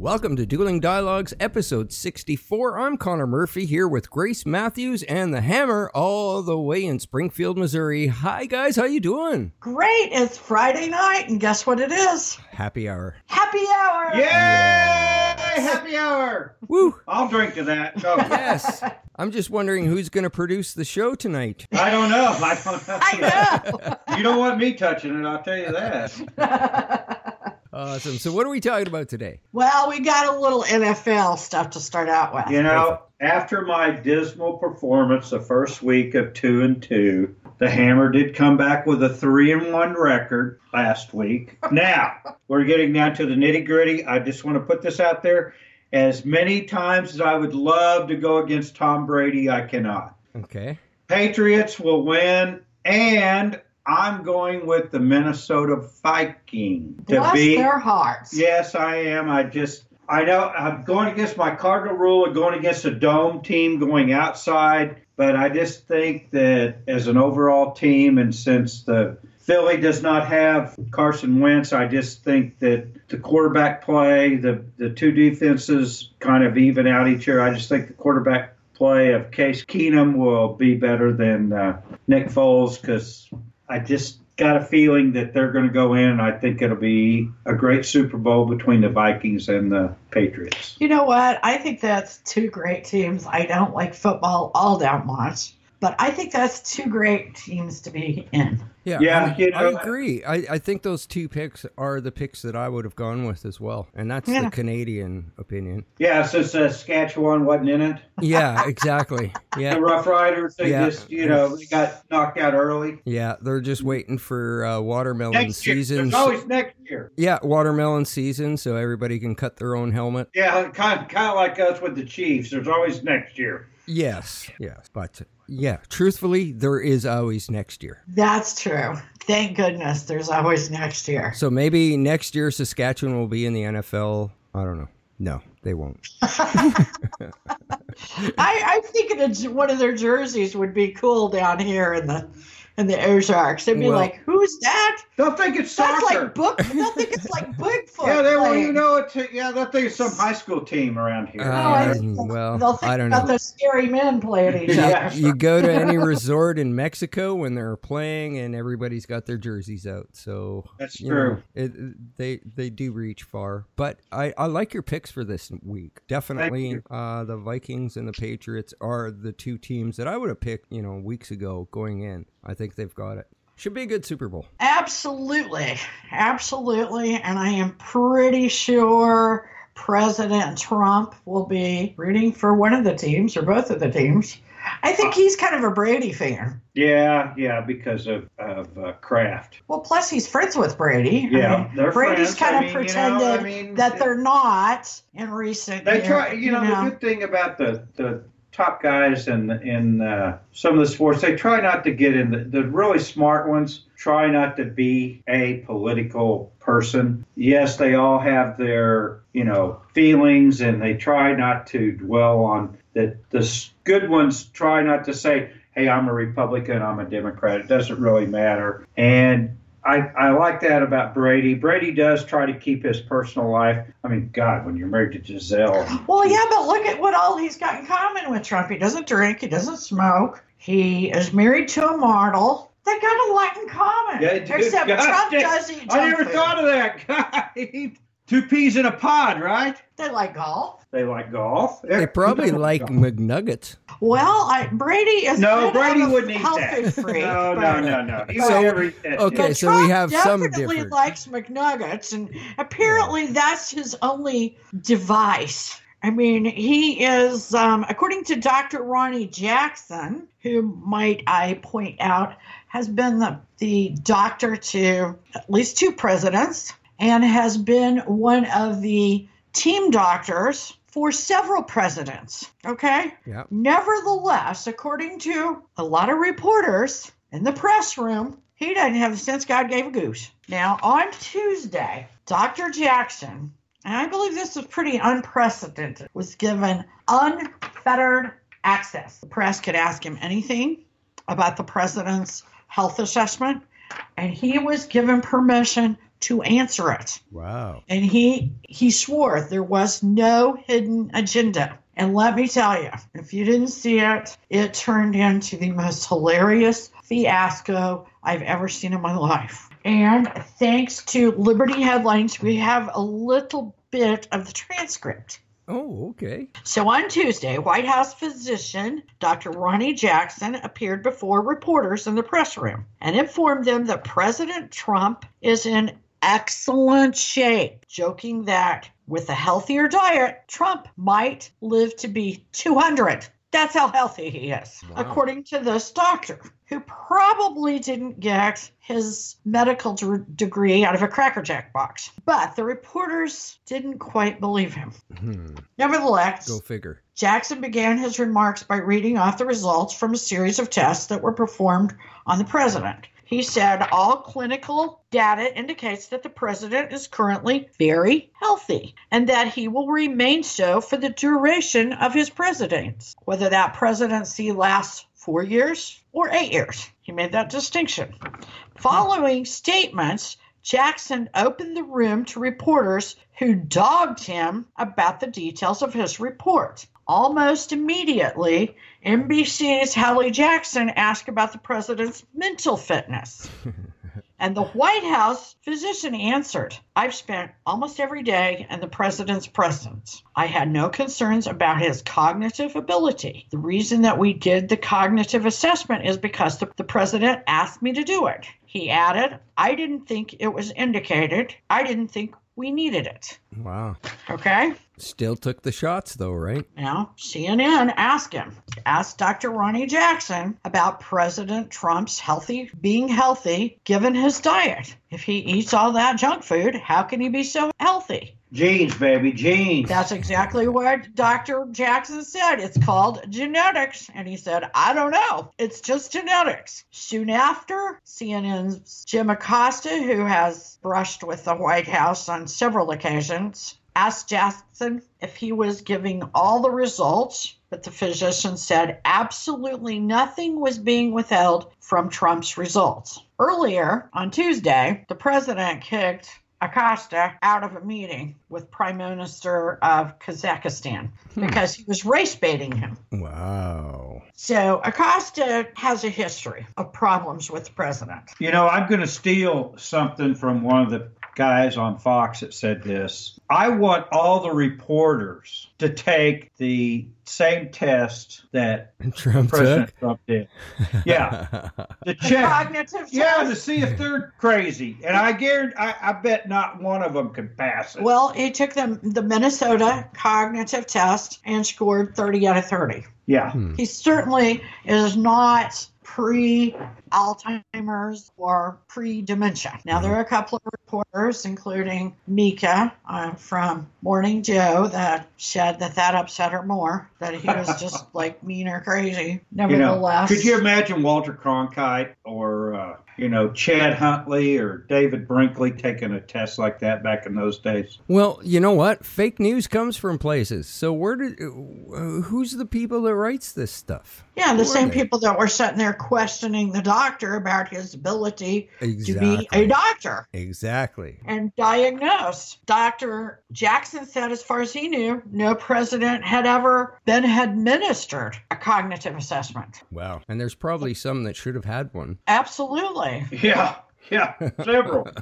Welcome to Dueling Dialogues, episode 64. I'm Connor Murphy here with Grace Matthews and the Hammer all the way in Springfield, Missouri. Hi guys, how you doing? Great. It's Friday night, and guess what it is? Happy hour. Happy hour. Yay! Happy hour! Woo! I'll drink to that. Oh, Yes. I'm just wondering who's going to produce the show tonight. I don't know. I don't know. I know. You don't want me touching it, I'll tell you that. Awesome. So what are we talking about today? well, we got a little NFL stuff to start out with. You know, after my dismal performance the first week of two and two, the Hammer did come back with a three and one record last week. Now we're getting down to the nitty gritty. I just want to put this out there. As many times as I would love to go against Tom Brady, I cannot. Okay. Patriots will win, and I'm going with the Minnesota Viking to Bless beat. their hearts. Yes, I am. I just, I know I'm going against my Cardinal rule of going against a dome team going outside, but I just think that as an overall team, and since the Philly does not have Carson Wentz, I just think that the quarterback play, the the two defenses kind of even out each other. I just think the quarterback play of Case Keenum will be better than uh, Nick Foles because I just got a feeling that they're going to go in, and I think it'll be a great Super Bowl between the Vikings and the Patriots. You know what? I think that's two great teams. I don't like football all that much, but I think that's two great teams to be in. Yeah, Yeah, I, you know- I agree. I, I think those two picks are the picks that I would have gone with as well. And that's Yeah. the Canadian opinion. Yeah, since uh, Saskatchewan wasn't in it, Yeah, exactly. Yeah. the Rough Riders, they Yeah. just, you know, they got knocked out early. Yeah, they're just waiting for uh, watermelon Next year, season. there's always next year. Yeah, watermelon season, so everybody can cut their own helmet. Yeah, kind kind of like us with the Chiefs. There's always next year. Yes, yes, but yeah, truthfully, there is always next year. That's true. Thank goodness there's always next year. So maybe next year Saskatchewan will be in the NFL. I don't know. No, they won't. I, I'm thinking one of their jerseys would be cool down here in the in the Ozarks. They'd be Well- like, "Who's that?" They'll think it's soccer. That's like book. They'll think it's like Bigfoot. yeah, they well, playing. you know, it's yeah, they'll think it's some high school team around here. Uh, think well, they'll think I don't about know. the scary men playing each other. You go to any resort in Mexico when they're playing, and everybody's got their jerseys out. So That's you know, true. it, they they do reach far. But I, I like your picks for this week. Definitely, uh, the Vikings and the Patriots are the two teams that I would have picked. You know, weeks ago going in. I think they've got it. Should be a good Super Bowl. Absolutely. Absolutely. And I am pretty sure President Trump will be rooting for one of the teams or both of the teams. I think he's kind of a Brady fan. Yeah, yeah, because of of uh, Kraft. Well, plus he's friends with Brady. I Yeah, mean, they're Brady's friends. kind I of mean, you know, pretended I mean, that they're not in recent They years, try, you know, the good thing about the the top guys in in uh, some of the sports, they try not to get in the, the really smart ones. Try not to be a political person. Yes, they all have their you know feelings, and they try not to dwell on that. The good ones try not to say, "Hey, I'm a Republican, I'm a Democrat." It doesn't really matter, and I, I like that about Brady. Brady does try to keep his personal life. I mean, God, when you're married to Gisele, Well, yeah, but look at what all he's got in common with Trump. He doesn't drink, he doesn't smoke, he is married to a model. They got a lot in common. Yeah, dude, Except God Trump damn- does eat I never food. thought of that. God, two peas in a pod, right? They like golf. They like golf. They probably like McNuggets. Well, I, Brady is No, Brady wouldn't eat that. food freak. no, but- no, no, no. He would So- never eat that okay, shit. But so we Trump have some definitely difference. likes McNuggets, and apparently that's his only device I mean, he is, um, according to Dr. Ronny Jackson, who might I point out has been the, the doctor to at least two presidents and has been one of the team doctors for several presidents. Okay? Yeah. Nevertheless, according to a lot of reporters in the press room, he doesn't have the sense God gave a goose. Now, on Tuesday, Dr. Jackson, and I believe this is pretty unprecedented, was given unfettered access. The press could ask him anything about the president's health assessment, and he was given permission to answer it. Wow. And he he swore there was no hidden agenda. And let me tell you, if you didn't see it, it turned into the most hilarious fiasco I've ever seen in my life. And thanks to Liberty Headlines, we have a little bit of the transcript. Oh, okay. So on Tuesday, White House physician Dr. Ronny Jackson appeared before reporters in the press room and informed them that President Trump is in excellent shape, joking that with a healthier diet, Trump might live to be 200. That's how healthy he is, Wow. according to this doctor, who probably didn't get his medical d- degree out of a Cracker Jack box. But the reporters didn't quite believe him. Hmm. Nevertheless, Go figure. Jackson began his remarks by reading off the results from a series of tests that were performed on the president. He said all clinical data indicates that the president is currently very healthy and that he will remain so for the duration of his presidency, whether that presidency lasts four years or eight years. He made that distinction. Following statements, Jackson opened the room to reporters who dogged him about the details of his report. Almost immediately, NBC's Hallie Jackson asked about the president's mental fitness. And the White House physician answered, I've spent almost every day in the president's presence. I had no concerns about his cognitive ability. The reason that we did the cognitive assessment is because the, the president asked me to do it. He added, I didn't think it was indicated. I didn't think we needed it. Wow. Okay? Still took the shots though, right? Now, CNN asked him, asked Dr. Ronny Jackson about President Trump's healthy, being healthy given his diet. If he eats all that junk food, how can he be so healthy? Genes, baby, genes. That's exactly what Dr. Jackson said. It's called genetics. And he said, I don't know. It's just genetics. Soon after, CNN's Jim Acosta, who has brushed with the White House on several occasions, asked Jackson if he was giving all the results, but the physician said absolutely nothing was being withheld from Trump's results. Earlier on Tuesday, the president kicked Acosta out of a meeting with Prime Minister of Kazakhstan hmm. because he was race baiting him. Wow. So Acosta has a history of problems with the president. You know, I'm going to steal something from one of the guys on Fox that said this. I want all the reporters to take the same test that Trump President took. Trump did. Yeah, The check. cognitive Yeah, to see if they're crazy, and I guarantee, I, I bet not one of them could pass it. Well, he took the, the Minnesota cognitive test and scored 30 out of 30. yeah, hmm. He certainly is not pre Alzheimer's or pre dementia. Now, there are a couple of reporters, including Mika uh, from Morning Joe, that said that that upset her more, that he was just like mean or crazy. you know. Nevertheless, Could you imagine Walter Cronkite or uh, you know Chet Huntley or David Brinkley taking a test like that back in those days? Well, you know what? Fake news comes from places. So where did who's the people that writes this stuff? yeah, the Who same people that were sitting there questioning the doctor about his ability to be a doctor. Exactly. and diagnose. Dr. Jackson said, as far as he knew, no president had ever been administered a cognitive assessment. Wow. And there's probably some that should have had one. Absolutely. Yeah, Yeah, several.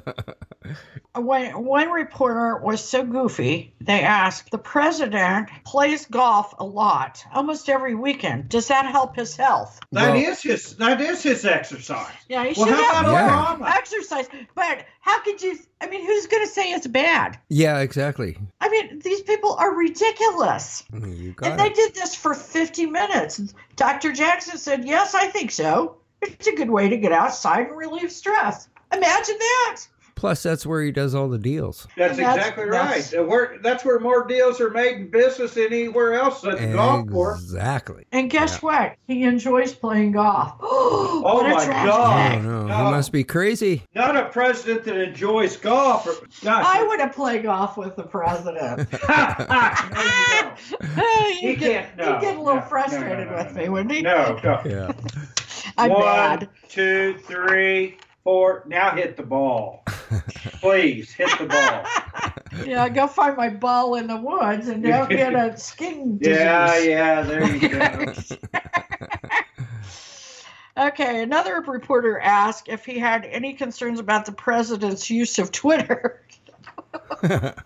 When one reporter was so goofy, they asked, The president plays golf a lot, almost every weekend. Does that help his health? That Well- is his. That is his exercise. Yeah, he Well, should have about more Obama? exercise. But how could you? I mean, who's going to say it's bad? Yeah, exactly. I mean, these people are ridiculous. You got And they did this for 50 minutes. Dr. Jackson said, Yes, I think so. It's a good way to get outside and relieve stress. Imagine that. Plus, that's where he does all the deals. That's, That's- exactly that's- right. Uh, Where, that's where more deals are made in business than anywhere else at the golf course. Exactly. And guess what? He enjoys playing golf. oh Oh my Oh God. no, No. he must be crazy. Not a president that enjoys golf. Or, gosh, I would have played golf with the president. you he'd, He get, can't- no, he'd get a little no, no, frustrated no, no, with no. me, wouldn't he? No, no. Yeah. I'm One, bad. two, three, four. Now hit the ball. Please hit the ball. Yeah, go find my ball in the woods and don't get a skin disease. Yeah, yeah. There you go. Okay, another reporter asked if he had any concerns about the president's use of Twitter. but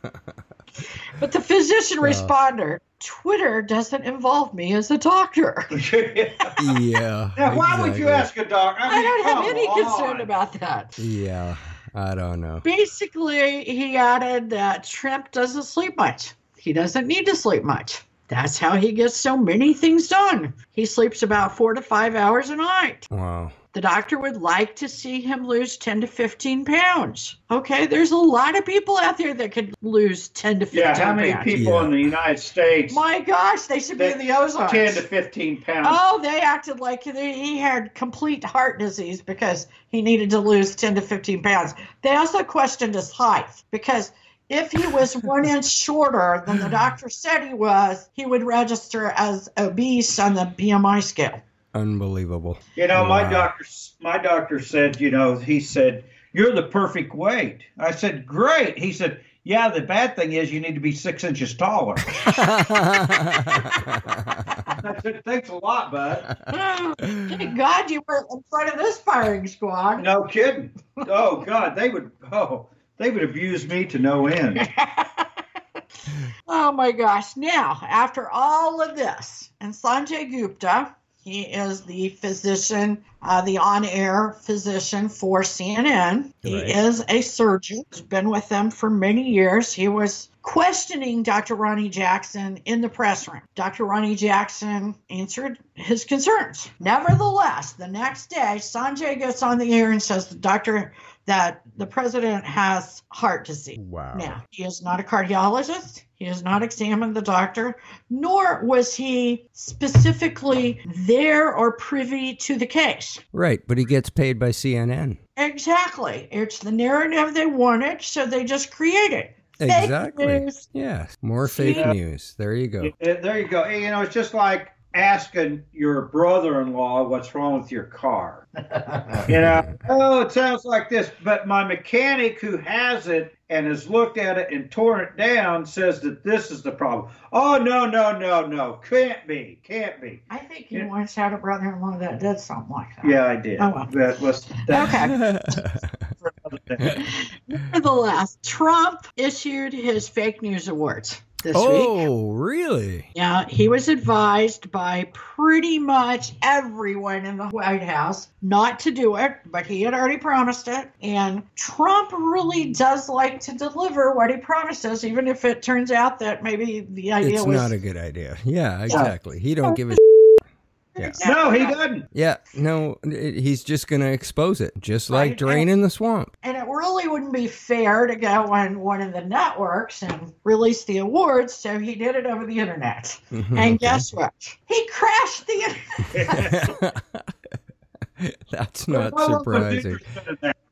the physician responded, Twitter doesn't involve me as a doctor. yeah. now, why would you ask a doctor? I, I don't have any on. concern about that. Yeah. I don't know. Basically, he added that Trump doesn't sleep much. He doesn't need to sleep much. That's how he gets so many things done. He sleeps about four to five hours a night. Wow. The doctor would like to see him lose 10 to 15 pounds. Okay, there's a lot of people out there that could lose 10 to 15 Yeah, how many pounds. people Yeah. in the United States? My gosh, they should be in the Ozarks. 10 to 15 pounds. Oh, they acted like he had complete heart disease because he needed to lose 10 to 15 pounds. They also questioned his height because if he was one inch shorter than the doctor said he was, he would register as obese on the BMI scale. Unbelievable. You know, my doctor, my doctor said, you know, he said, "You're the perfect weight." I said, "Great." He said, "Yeah, the bad thing is you need to be six inches taller." I said, "Thanks a lot, bud." Thank God you were in front of this firing squad. No kidding. Oh God, they would. Oh, they would abuse me to no end. Oh my gosh. Now, after all of this, and Sanjay Gupta, he is the physician, uh, the on air physician for CNN. He is a surgeon, He's been with them for many years. He was questioning Dr. Ronny Jackson in the press room. Dr. Ronny Jackson answered his concerns. Nevertheless, the next day, Sanjay gets on the air and says the doctor that the president has heart disease. wow. Now, he is not a cardiologist. He has not examined the doctor, nor was he specifically there or privy to the case. Right, but he gets paid by CNN. Exactly. It's the narrative they wanted, so they just created. Fake Exactly. news. Yes. More fake Yeah. news. There you go. Uh, There you go. You know, it's just like asking your brother-in-law what's wrong with your car. You know, oh, it sounds like this, but my mechanic who has it and has looked at it and torn it down says that this is the problem. Oh, no, no, no, no, can't be, can't be. I think you Yeah. once had a brother-in-law that did something like that. Yeah, I did. Oh, well. That was that's Okay. for another day. Nevertheless, Trump issued his fake news awards this week. oh, really? Yeah, he was advised by pretty much everyone in the White House not to do it, but he had already promised it. And Trump really does like to deliver what he promises, even if it turns out that maybe the idea It's was not a good idea. Yeah, exactly. He don't give a Yeah. No, he doesn't. Yeah, no, it- he's just going to expose it, just like Right. draining the swamp. And it really wouldn't be fair to go on one of the networks and release the awards, so he did it over the internet. Mhm, And okay. guess what? He crashed the internet. That's not Well, surprising.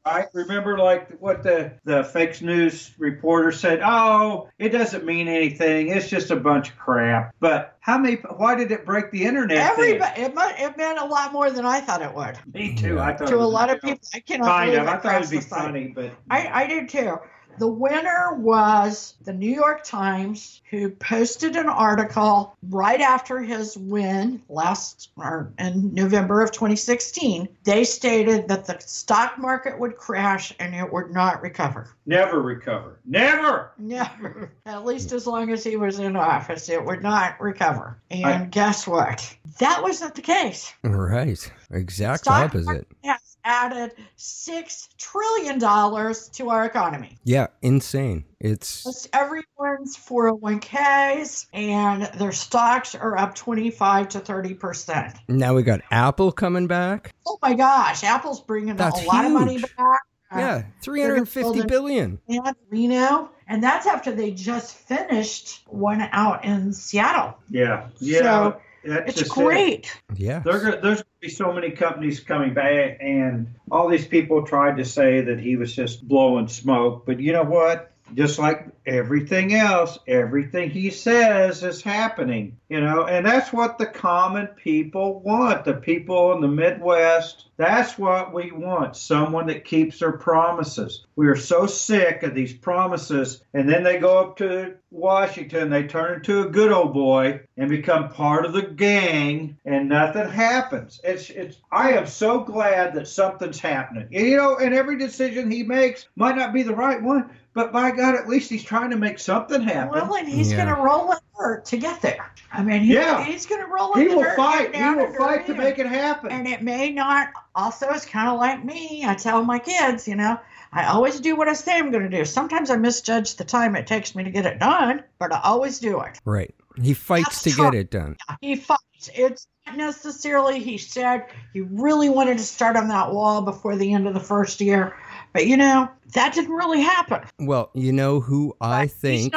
Right? Remember, like what the the fake news reporter said? Oh, it doesn't mean anything. It's just a bunch of crap. But how many? Why did it break the internet? Everybody, it, mu- it meant a lot more than I thought it would. Me too. I thought to it a lot of people. I cannot Kind believe of. I thought it'd be funny, but I, I did too. The winner was the New York Times, who posted an article right after his win last or in November of 2016. They stated that the stock market would crash and it would not recover. Never recover. Never. Never. At least as long as he was in office, it would not recover. And I- guess what? That wasn't the case. Right. Exact Stock opposite. market has added six trillion dollars to our economy. Yeah, insane. It's Most everyone's 401ks and their stocks are up 25 to 30 percent. now we got Apple coming back. Oh my gosh, Apple's bringing That's a lot of money back. Uh, Yeah, 350 build a- billion. And Reno, and that's after they just finished one out in Seattle. Yeah. Yeah. So, that's It's just it. great. Yeah. There, there's going to be so many companies coming back, and all these people tried to say that he was just blowing smoke. But you know what? Just like everything else, everything he says is happening. You know, and that's what the common people want. The people in the Midwest. That's what we want. Someone that keeps their promises. We are so sick of these promises, and then they go up to Washington, they turn into a good old boy and become part of the gang, and nothing happens. It's it's. I am so glad that something's happening. You know, and every decision he makes might not be the right one, but by God, at least he's trying to make something happen. Well, and he's Yeah. going to roll in dirt to get there. I mean, he, Yeah. he's going to roll in he the will fight. He will fight to make it happen. And it may not, also, it's kind of like me. I tell my kids, you know, I always do what I say I'm going to do. Sometimes I misjudge the time it takes me to get it done, but I always do it. Right. He fights That's to Trump. get it done. He fights. It's not necessarily, he said he really wanted to start on that wall before the end of the first year. But, you know, that didn't really happen. Well, you know who I think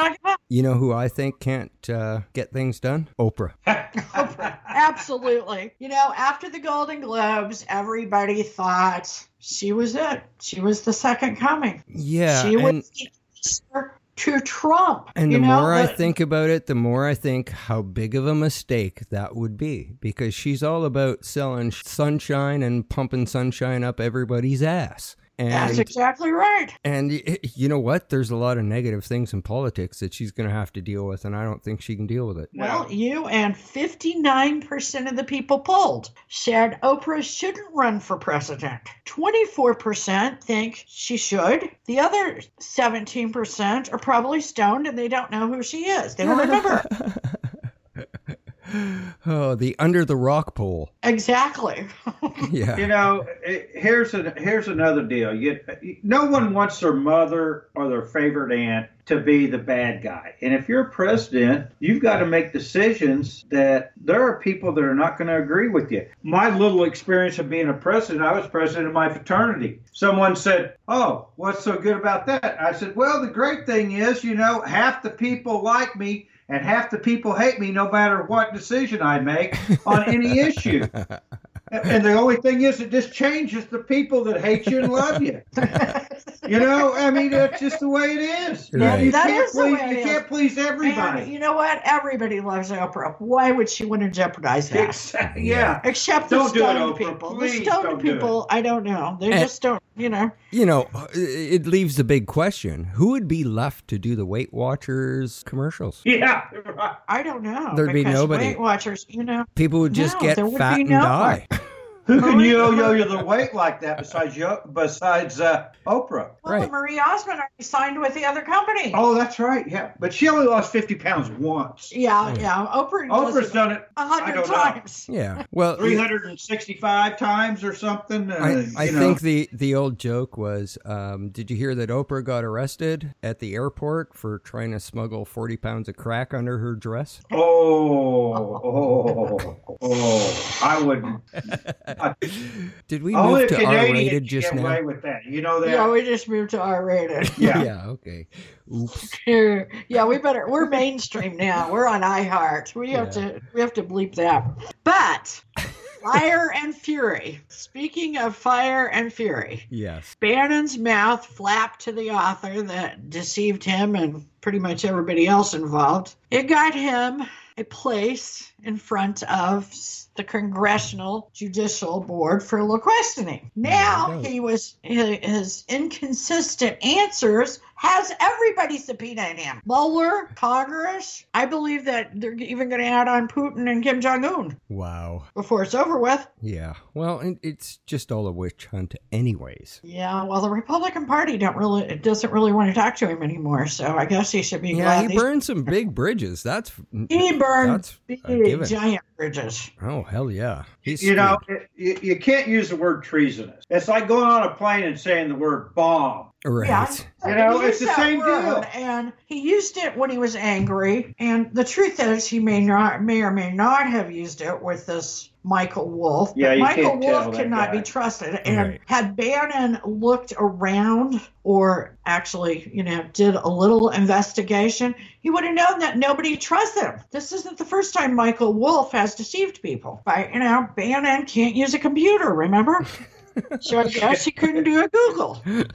you know who I think can't uh, get things done? Oprah. Oprah. Absolutely. You know, after the Golden Globes, everybody thought she was it. She was the second coming. Yeah. she and was to Trump. and you the know, more I think about it, the more I think how big of a mistake that would be because she's all about selling sunshine and pumping sunshine up everybody's ass. That's exactly right. and y- you know what? There's a lot of negative things in politics that she's going to have to deal with, and I don't think she can deal with it. Well, you and 59% of the people polled said Oprah shouldn't run for president. 24% think she should. The other 17% are probably stoned and they don't know who she is. They don't remember. Oh, the under the rock poll. exactly. Yeah. You know, it, here's a, here's another deal. You, no one wants their mother or their favorite aunt to be the bad guy. And if you're president, you've got to make decisions that there are people that are not going to agree with you. My little experience of being a president, I was president of my fraternity. Someone said, "Oh, what's so good about that?" I said, "Well, the great thing is, you know, half the people like me." And half the people hate me no matter what decision I make on any issue. And the only thing is, it just changes the people that hate you and love you. You know, I mean, that's just the way it is. Right. You That can't is the please, way you is. can't please And everybody. you know what? Everybody loves Oprah. Why would she want to jeopardize that? Exactly. Yeah. Except the Don't do it, stoned Oprah. people. The stoned don't do people, I don't know. They And- just don't, you know. You know, uh, it leaves the big question: Who would be left to do the Weight Watchers commercials? Yeah. I don't know. There'd be nobody. Weight Watchers, you know. People would just No, get fat and die. Who can Marie- yo-yo the weight like that besides yo- besides uh, Oprah? Well, Right. Marie Osmond already signed with the other company. Oh, that's right. Yeah, but she only lost fifty pounds once. Yeah, yeah. Oprah does Oprah's done it a I hundred don't know. times. Yeah. Well, three hundred and sixty-five times or something. Uh, I, I you know. think the, the old joke was um, Did you hear that Oprah got arrested at the airport for trying to smuggle 40 pounds of crack under her dress? Oh, oh, oh! I would. Did we Only move to R rated just get now? away with that. You know that. Yeah, we just moved to R rated. yeah. Yeah. Okay. Oops. yeah, we better. We're mainstream now. We're on iHeart. We have Yeah. to. We have to bleep that. But fire and fury. Speaking of fire and fury, Yes. Bannon's mouth flapped to the author that deceived him and pretty much everybody else involved. It got him a place in front of the Congressional Judicial Board for questioning. Now There you go. he was his inconsistent answers has everybody subpoenaed him. Mueller, Congress. I believe that they're even going to add on Putin and Kim Jong Un Wow. before it's over with. Yeah. Well, it's just all a witch hunt, anyways. Yeah, well, the Republican Party don't really doesn't really want to talk to him anymore. So I guess he should be Yeah, glad he burned some big bridges. That's he burned That's a big giant bridges. oh hell yeah. He's you know, it, you, you can't use the word treasonous. It's like going on a plane and saying the word bomb. Right. Yeah, You know, it's the same deal. And he used it when he was angry. And the truth is, he may not, may or may not have used it with this Michael Wolff. Yeah, but you Michael can't tell Wolff that cannot guy. be trusted. And Right. had Bannon looked around or actually, you know, did a little investigation, he would have known that nobody trusts him. This isn't the first time Michael Wolff has deceived people. By you know, Bannon can't use a computer. Remember? so I guess he couldn't do a Google.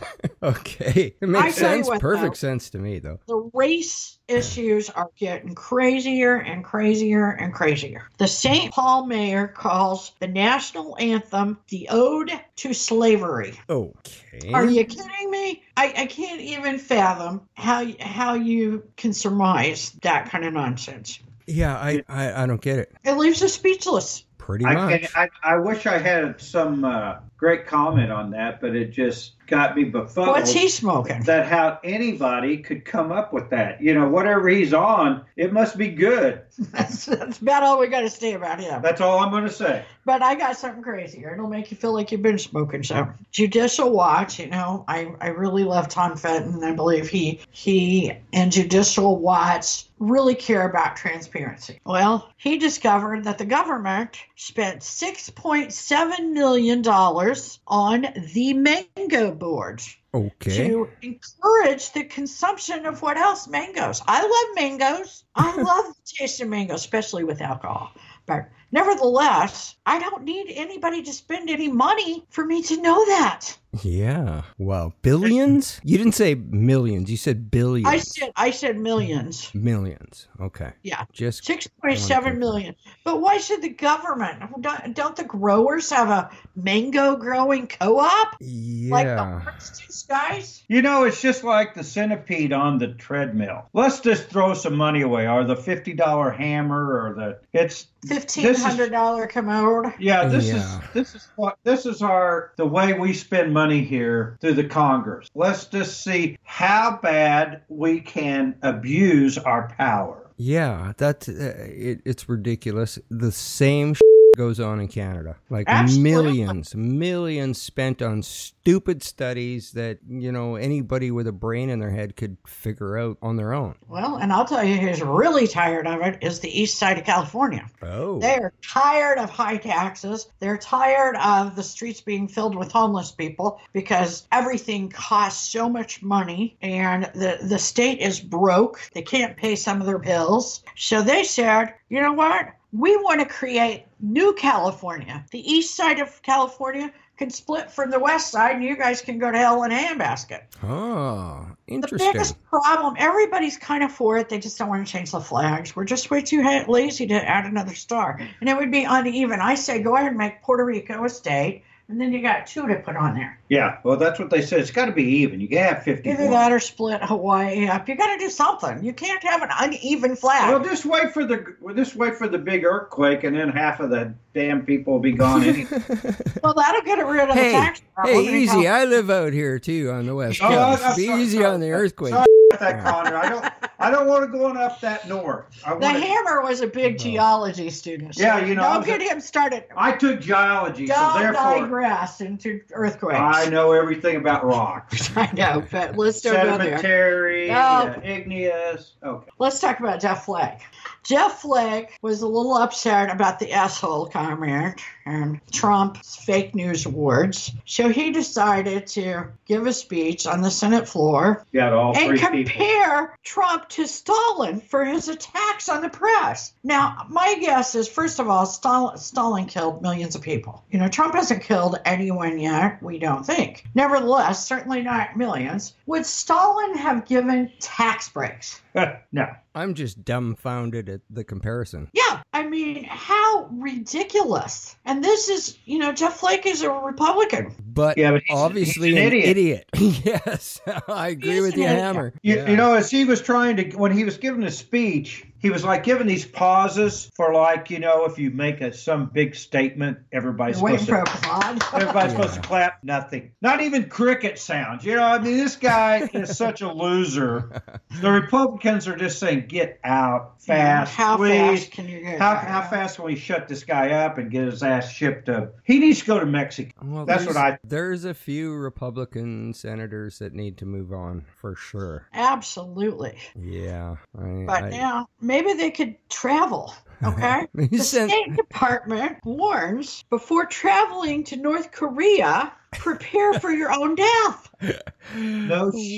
Okay. It makes sense. what, Perfect though. sense to me though. the race issues are getting crazier and crazier and crazier. The St. Paul mayor calls the national anthem the Ode to Slavery. Okay. Are you kidding me? I, I can't even fathom how how you can surmise that kind of nonsense. Yeah, I, I I don't get it. It leaves us speechless. Pretty I, much. can, I I wish I had some uh, great comment on that, but it just got me befuddled. What's he smoking? That how anybody could come up with that. You know, whatever he's on, it must be good. That's, that's about all we got to say about him. That's all I'm going to say. But I got something crazier. It'll make you feel like you've been smoking. So Judicial Watch, you know, I, I really love Tom Fitton. I believe he he and Judicial Watch really care about transparency. Well, he discovered that the government spent six point seven million dollars on the mango boards okay. to encourage the consumption of what else? Mangoes. I love mangoes. I love the taste of mango, especially with alcohol. But nevertheless, I don't need anybody to spend any money for me to know that. Yeah. Wow. Billions? You didn't say millions. You said billions. I said I said millions. millions. Okay. Yeah. Just Six point seven million. But why should the government? Don't, don't the growers have a mango growing co-op Yeah. like the yeah. Princeton guys? You know, it's just like the centipede on the treadmill. Let's just throw some money away, or the fifty dollar hammer, or the it's Fifteen hundred dollar commode. yeah. This Yeah. is this is what this is our the way we spend money here through the Congress. Let's just see how bad we can abuse our power. Yeah, that's uh, it, it's ridiculous. The same goes on in Canada. Like Absolutely. millions, millions spent on stupid studies that, you know, anybody with a brain in their head could figure out on their own. Well, and I'll tell you who's really tired of it is the east side of California. Oh. They're tired of high taxes. They're tired of the streets being filled with homeless people because everything costs so much money and the, the state is broke. They can't pay some of their bills. So they said, you know what? We want to create new California. The east side of California can split from the west side and you guys can go to hell in a handbasket. Oh, interesting. The biggest problem, everybody's kind of for it. They just don't want to change the flags. We're just way too lazy to add another star. And it would be uneven. I say go ahead and make Puerto Rico a state, and then you got two to put on there. Yeah, well, that's what they said. It's got to be even. You can have fifty. Either that or split Hawaii up. You got to do something. You can't have an uneven flag. Well, just wait for the well, just wait for the big earthquake, and then half of the damn people will be gone anyway. well, that'll get rid of the tax problem. hey, easy. I live out here too on the west Oh, coast. I'm Be sorry, easy sorry, on the earthquake. sorry about that, Connor. I don't. I don't want to go on up that north. I The want. to, hammer was a big geology student. so Yeah, you know, I Don't get a- him started. I took geology, so Don't therefore digress into earthquakes. I know everything about rocks. I know, but let's don't go there. Sedimentary, No. igneous. Okay. Let's talk about Jeff Flake. Jeff Flake was a little upset about the asshole comment Um, and Trump's fake news awards. So he decided to give a speech on the Senate floor all and three people. compare Trump to Stalin for his attacks on the press. Now, my guess is, first of all, Stalin, Stalin killed millions of people. You know, Trump hasn't killed anyone yet, we don't think. Nevertheless, certainly not millions. Would Stalin have given tax breaks? no. I'm just dumbfounded at the comparison. Yeah, I mean, how ridiculous. And this is, you know, Jeff Flake is a Republican. But, Yeah, but he's- obviously he's an an idiot. idiot. yes, I agree He's with an you, idiot. Hammer. You, Yeah. you know, as he was trying to, when he was giving a speech, he was like giving these pauses for like, you know, if you make a some big statement, everybody's Waiting supposed for to. a applaud. Everybody's Yeah. supposed to clap. Nothing. Not even cricket sounds. You know, I mean, this guy is such a loser. The Republicans are just saying, "Get out fast, How please." fast can you get? How, how fast can we shut this guy up and get his ass shipped up He needs to go to Mexico. Well, That's there's- what I- There's a few Republican senators that need to move on for sure. Absolutely. Yeah. I, But I- now maybe they could travel. Okay. The sent- State Department warns before traveling to North Korea, prepare for your own death. No sh-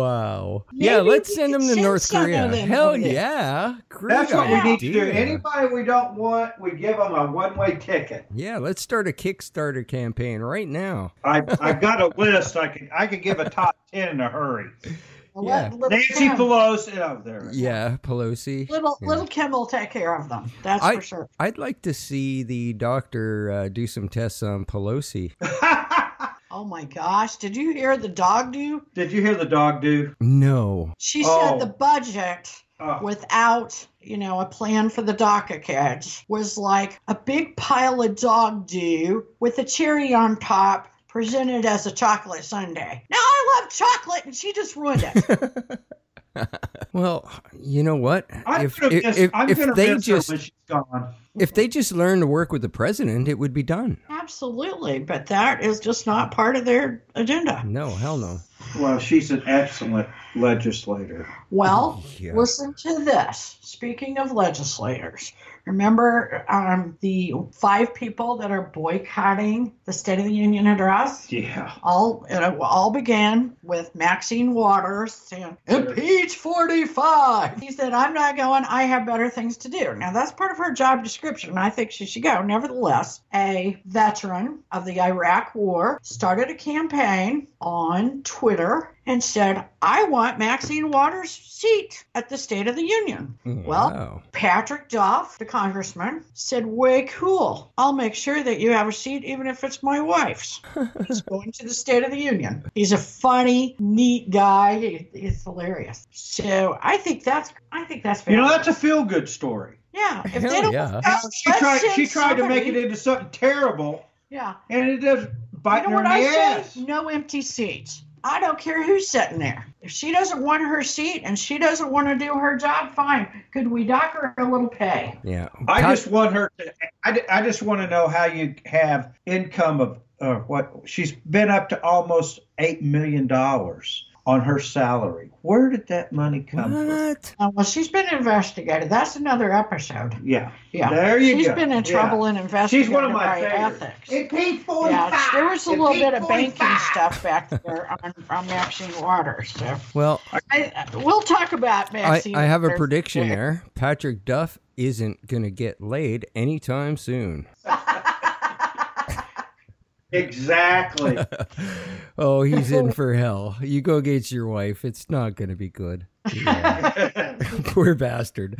Wow. Maybe yeah, let's send them to send North Korea. them Hell yeah. Great That's what we need to do. Anybody we don't want, we give them a one-way ticket. Yeah, let's start a Kickstarter campaign right now. I I got a list. I can I can give a top ten in a hurry. Well, Yeah. let little Nancy Kim, Pelosi. Oh, there. Yeah, Pelosi. little Yeah. little Kim will take care of them. That's I- for sure. I'd like to see the doctor uh, do some tests on Pelosi. Oh my gosh! Did you hear the dog do? Did you hear the dog do? No. She Oh. said the budget Oh, without you know a plan for the DACA kids was like a big pile of dog do with a cherry on top presented as a chocolate sundae now i love chocolate and she just ruined it Well, you know what? I'm if gonna if, miss, if, I'm if gonna they miss her just when she's gone. if they just learn to work with the president, it would be done. absolutely but that is just not part of their agenda No, hell no. Well, she's an excellent legislator. well Yeah. listen to this speaking of legislators remember um, the five people that are boycotting the state of the union address Yeah. all it all began with Maxine Waters saying, "Impeach 45." He said, "I'm not going. I have better things to do." Now that's part of her job description, I think she should go. Nevertheless, a veteran of the Iraq War started a campaign on Twitter and said, "I want Maxine Waters' seat at the State of the Union." Well. Patrick Duff, the congressman, said, Way cool. I'll make sure that you have a seat, even if it's my wife's. He's going to the State of the Union. He's a funny, neat guy. He's hilarious. So I think that's I think that's You know, that's a feel-good story. yeah. If Hell they don't yeah. uh, She tried. She tried to make it into something terrible, Yeah. and it does You biting know her what in the I ass. say? No empty seats. I don't care who's sitting there. If she doesn't want her seat and she doesn't want to do her job, fine. Could we dock her a little pay? Yeah. I just want her. To, I, I just want to know how you have income of uh, what she's been up to almost eight million dollars on her salary. Where did that money come from? What? Uh, well, she's been investigated. That's another episode. Yeah, Yeah. there you She's go. She's been in Yeah. trouble and investigated She's one of my by favorites. ethics. Impeach 45. Yeah, there was a little bit of banking 45. stuff back there on, on Maxine Waters. So Well, I, we'll talk about I, Maxine. I have a prediction there. Patrick Duff isn't going to get laid anytime soon. Exactly. oh, he's in for hell. You go against your wife. It's not going to be good. Yeah. Poor bastard.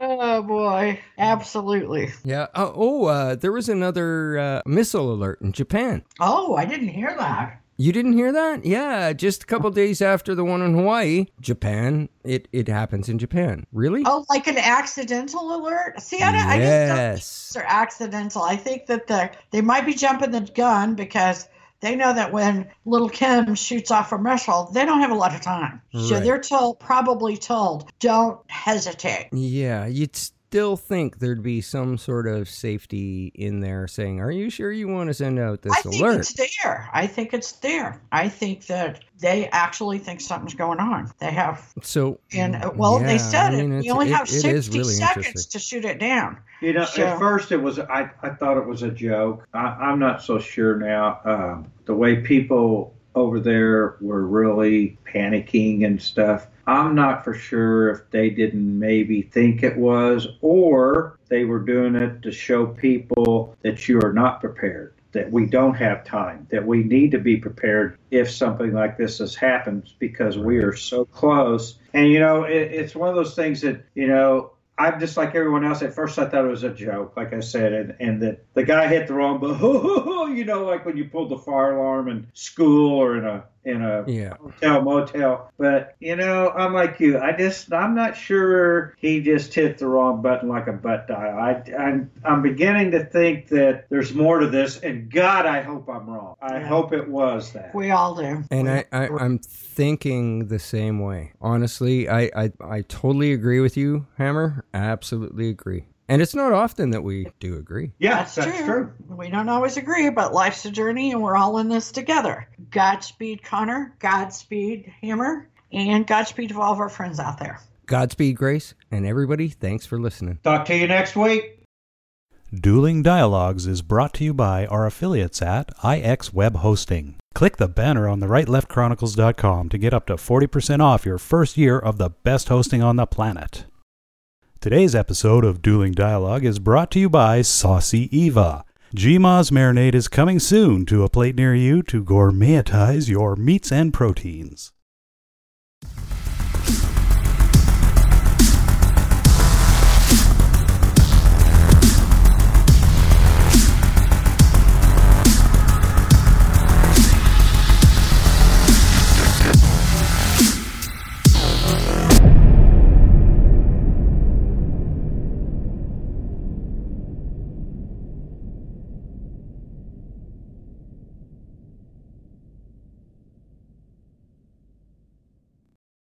Oh boy, absolutely. yeah. Uh, oh, uh, there was another uh, missile alert in Japan. Oh, I didn't hear that. You didn't hear that? Yeah, just a couple days after the one in Hawaii, Japan. It it happens in Japan. Really? Oh, like an accidental alert? See, I, don't, I just don't think yes. they're accidental. I think that the they might be jumping the gun because they know that when little Kim shoots off a missile, they don't have a lot of time. So Right. they're told, probably told, don't hesitate. Yeah, you'd still think there'd be some sort of safety in there saying, "Are you sure you want to send out this I think alert?" it's there. I think it's there. I think that they actually think something's going on. They have, So, and uh, well, yeah, they said I mean, it. it's- You only it- have it is 60 really seconds to shoot it down. You know, So- at first it was. I, I thought it was a joke. I, I'm not so sure now. Um, the way people over there were really panicking and stuff. I'm not for sure if they didn't maybe think it was, or they were doing it to show people that you are not prepared. that we don't have time, that we need to be prepared if something like this has happened because we are so close. And, you know, it, it's one of those things that, you know, I'm just like everyone else. At first, I thought it was a joke, like I said, and, and that the guy hit the wrong button. you know, like when you pulled the fire alarm in school or in a in a Yeah. hotel motel. But you know, I'm like you. I just I'm not sure he just hit the wrong button like a butt dial. I I'm I'm beginning to think that there's more to this, and God, I hope I'm wrong. I Yeah. hope it was that. We all do. And I, I, I'm thinking the same way. Honestly, I, I, I totally agree with you, Hammer. Absolutely agree. And it's not often that we do agree. Yes, that's, true. We don't always agree, but life's a journey and we're all in this together. Godspeed, Connor. Godspeed, Hammer. And Godspeed to all of our friends out there. Godspeed, Grace, and everybody, thanks for listening. Talk to you next week. Dueling Dialogues is brought to you by our affiliates at IX Web Hosting. Click the banner on the rightleftchronicles.com to get up to 40% off your first year of the best hosting on the planet. Today's episode of Dueling Dialogue is brought to you by Saucy Eva. GMA's marinade is coming soon to a plate near you to gourmetize your meats and proteins.